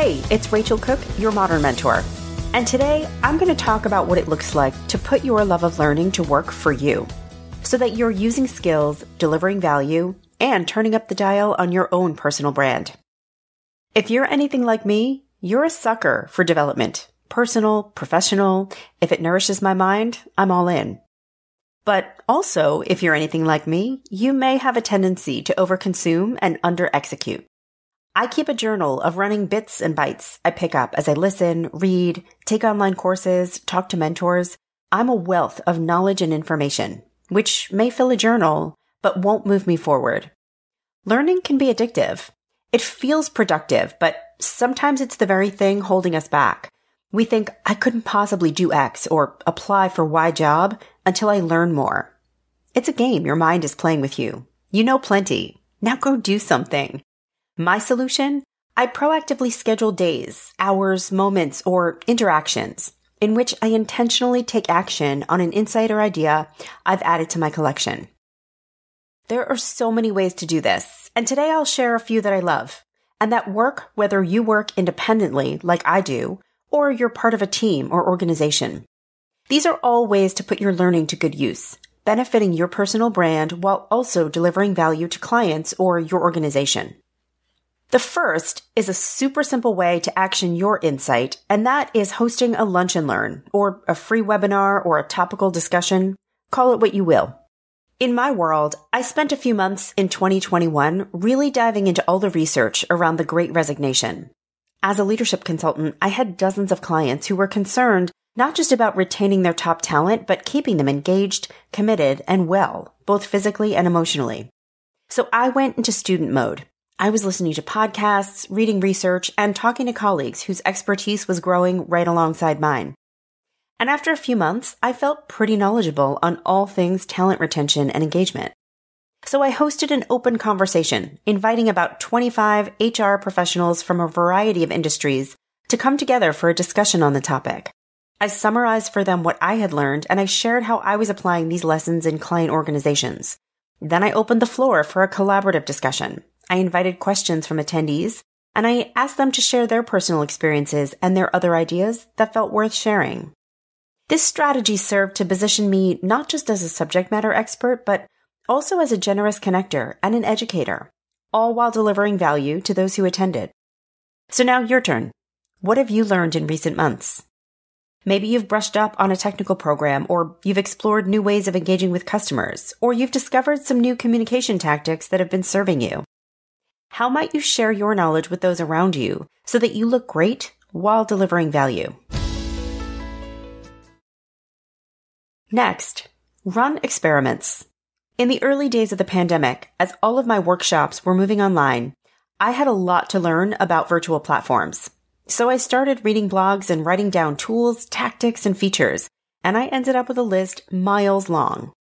Hey, it's Rachel Cooke, your modern mentor. And today I'm going to talk about what it looks like to put your love of learning to work for you so that you're using skills, delivering value, and turning up the dial on your own personal brand. If you're anything like me, you're a sucker for development, personal, professional. If it nourishes my mind, I'm all in. But also, if you're anything like me, you may have a tendency to overconsume and underexecute. I keep a journal of running bits and bytes I pick up as I listen, read, take online courses, talk to mentors. I'm a wealth of knowledge and information, which may fill a journal, but won't move me forward. Learning can be addictive. It feels productive, but sometimes it's the very thing holding us back. We think I couldn't possibly do X or apply for Y job until I learn more. It's a game your mind is playing with you. You know plenty. Now go do something. My solution? I proactively schedule days, hours, moments, or interactions in which I intentionally take action on an insight or idea I've added to my collection. There are so many ways to do this, and today I'll share a few that I love and that work whether you work independently like I do or you're part of a team or organization. These are all ways to put your learning to good use, benefiting your personal brand while also delivering value to clients or your organization. The first is a super simple way to action your insight, and that is hosting a lunch and learn, or a free webinar, or a topical discussion. Call it what you will. In my world, I spent a few months in 2021 really diving into all the research around the great resignation. As a leadership consultant, I had dozens of clients who were concerned not just about retaining their top talent, but keeping them engaged, committed, and well, both physically and emotionally. So I went into student mode I was listening to podcasts, reading research, and talking to colleagues whose expertise was growing right alongside mine. And after a few months, I felt pretty knowledgeable on all things talent retention and engagement. So I hosted an open conversation, inviting about 25 HR professionals from a variety of industries to come together for a discussion on the topic. I summarized for them what I had learned and I shared how I was applying these lessons in client organizations. Then I opened the floor for a collaborative discussion. I invited questions from attendees, and I asked them to share their personal experiences and their other ideas that felt worth sharing. This strategy served to position me not just as a subject matter expert, but also as a generous connector and an educator, all while delivering value to those who attended. So now your turn. What have you learned in recent months? Maybe you've brushed up on a technical program, or you've explored new ways of engaging with customers, or you've discovered some new communication tactics that have been serving you. How might you share your knowledge with those around you so that you look great while delivering value? Next, run experiments. In the early days of the pandemic, as all of my workshops were moving online, I had a lot to learn about virtual platforms. So I started reading blogs and writing down tools, tactics, and features, and I ended up with a list miles long.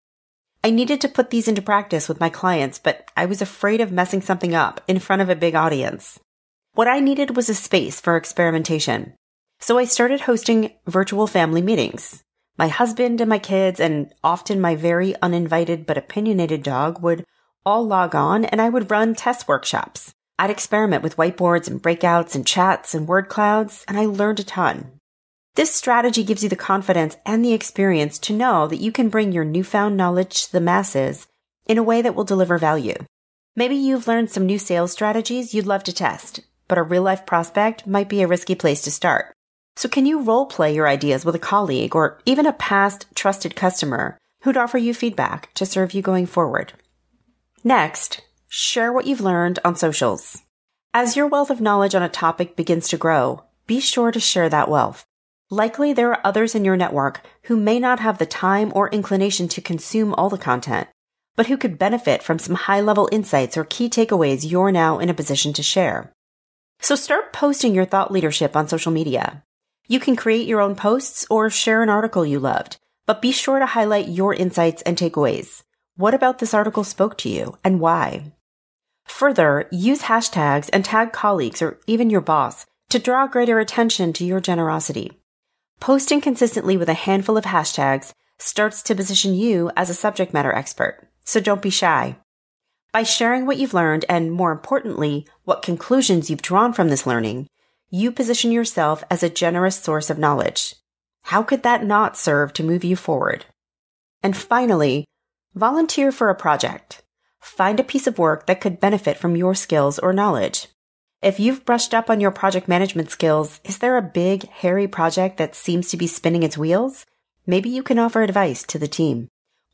I needed to put these into practice with my clients, but I was afraid of messing something up in front of a big audience. What I needed was a space for experimentation. So I started hosting virtual family meetings. My husband and my kids, and often my very uninvited but opinionated dog, would all log on and I would run test workshops. I'd experiment with whiteboards and breakouts and chats and word clouds, and I learned a ton. This strategy gives you the confidence and the experience to know that you can bring your newfound knowledge to the masses in a way that will deliver value. Maybe you've learned some new sales strategies you'd love to test, but a real life prospect might be a risky place to start. So can you role play your ideas with a colleague or even a past trusted customer who'd offer you feedback to serve you going forward? Next, share what you've learned on socials. As your wealth of knowledge on a topic begins to grow, be sure to share that wealth. Likely there are others in your network who may not have the time or inclination to consume all the content, but who could benefit from some high level insights or key takeaways you're now in a position to share. So start posting your thought leadership on social media. You can create your own posts or share an article you loved, but be sure to highlight your insights and takeaways. What about this article spoke to you and why? Further, use hashtags and tag colleagues or even your boss to draw greater attention to your generosity. Posting consistently with a handful of hashtags starts to position you as a subject matter expert, so don't be shy. By sharing what you've learned and, more importantly, what conclusions you've drawn from this learning, you position yourself as a generous source of knowledge. How could that not serve to move you forward? And finally, volunteer for a project. Find a piece of work that could benefit from your skills or knowledge. If you've brushed up on your project management skills, is there a big, hairy project that seems to be spinning its wheels? Maybe you can offer advice to the team.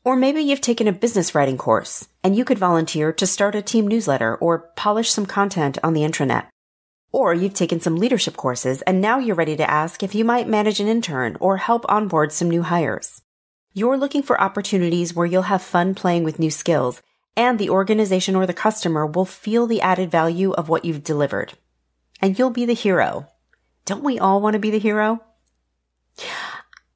Or maybe you've taken a business writing course and you could volunteer to start a team newsletter or polish some content on the intranet. Or you've taken some leadership courses and now you're ready to ask if you might manage an intern or help onboard some new hires. You're looking for opportunities where you'll have fun playing with new skills and the organization or the customer will feel the added value of what you've delivered. And you'll be the hero. Don't we all want to be the hero?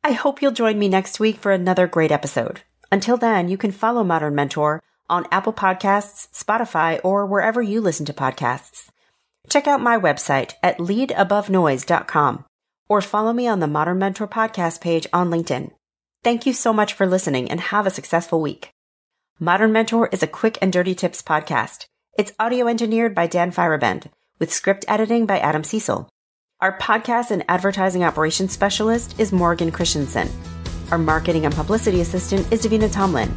I hope you'll join me next week for another great episode. Until then, you can follow Modern Mentor on Apple Podcasts, Spotify, or wherever you listen to podcasts. Check out my website at leadabovenoise.com or follow me on the Modern Mentor podcast page on LinkedIn. Thank you so much for listening and have a successful week. Modern Mentor is a quick and dirty tips podcast. It's audio engineered by Dan Feierabend with script editing by Adam Cecil. Our podcast and advertising operations specialist is Morgan Christensen. Our marketing and publicity assistant is Davina Tomlin.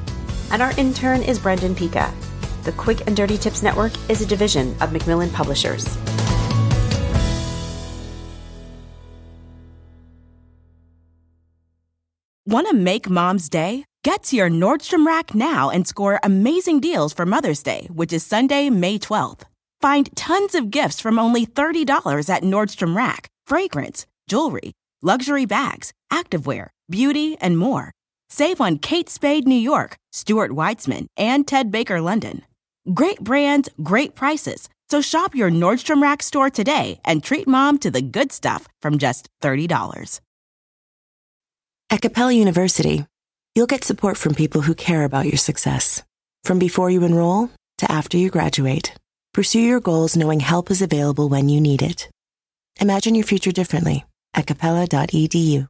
And our intern is Brendan Pika. The Quick and Dirty Tips Network is a division of Macmillan Publishers. Want to make mom's day? Get to your Nordstrom Rack now and score amazing deals for Mother's Day, which is Sunday, May 12th. Find tons of gifts from only $30 at Nordstrom Rack fragrance, jewelry, luxury bags, activewear, beauty, and more. Save on Kate Spade New York, Stuart Weitzman, and Ted Baker London. Great brands, great prices. So shop your Nordstrom Rack store today and treat mom to the good stuff from just $30. At Capella University, You'll get support from people who care about your success. From before you enroll to after you graduate, pursue your goals knowing help is available when you need it. Imagine your future differently at capella.edu.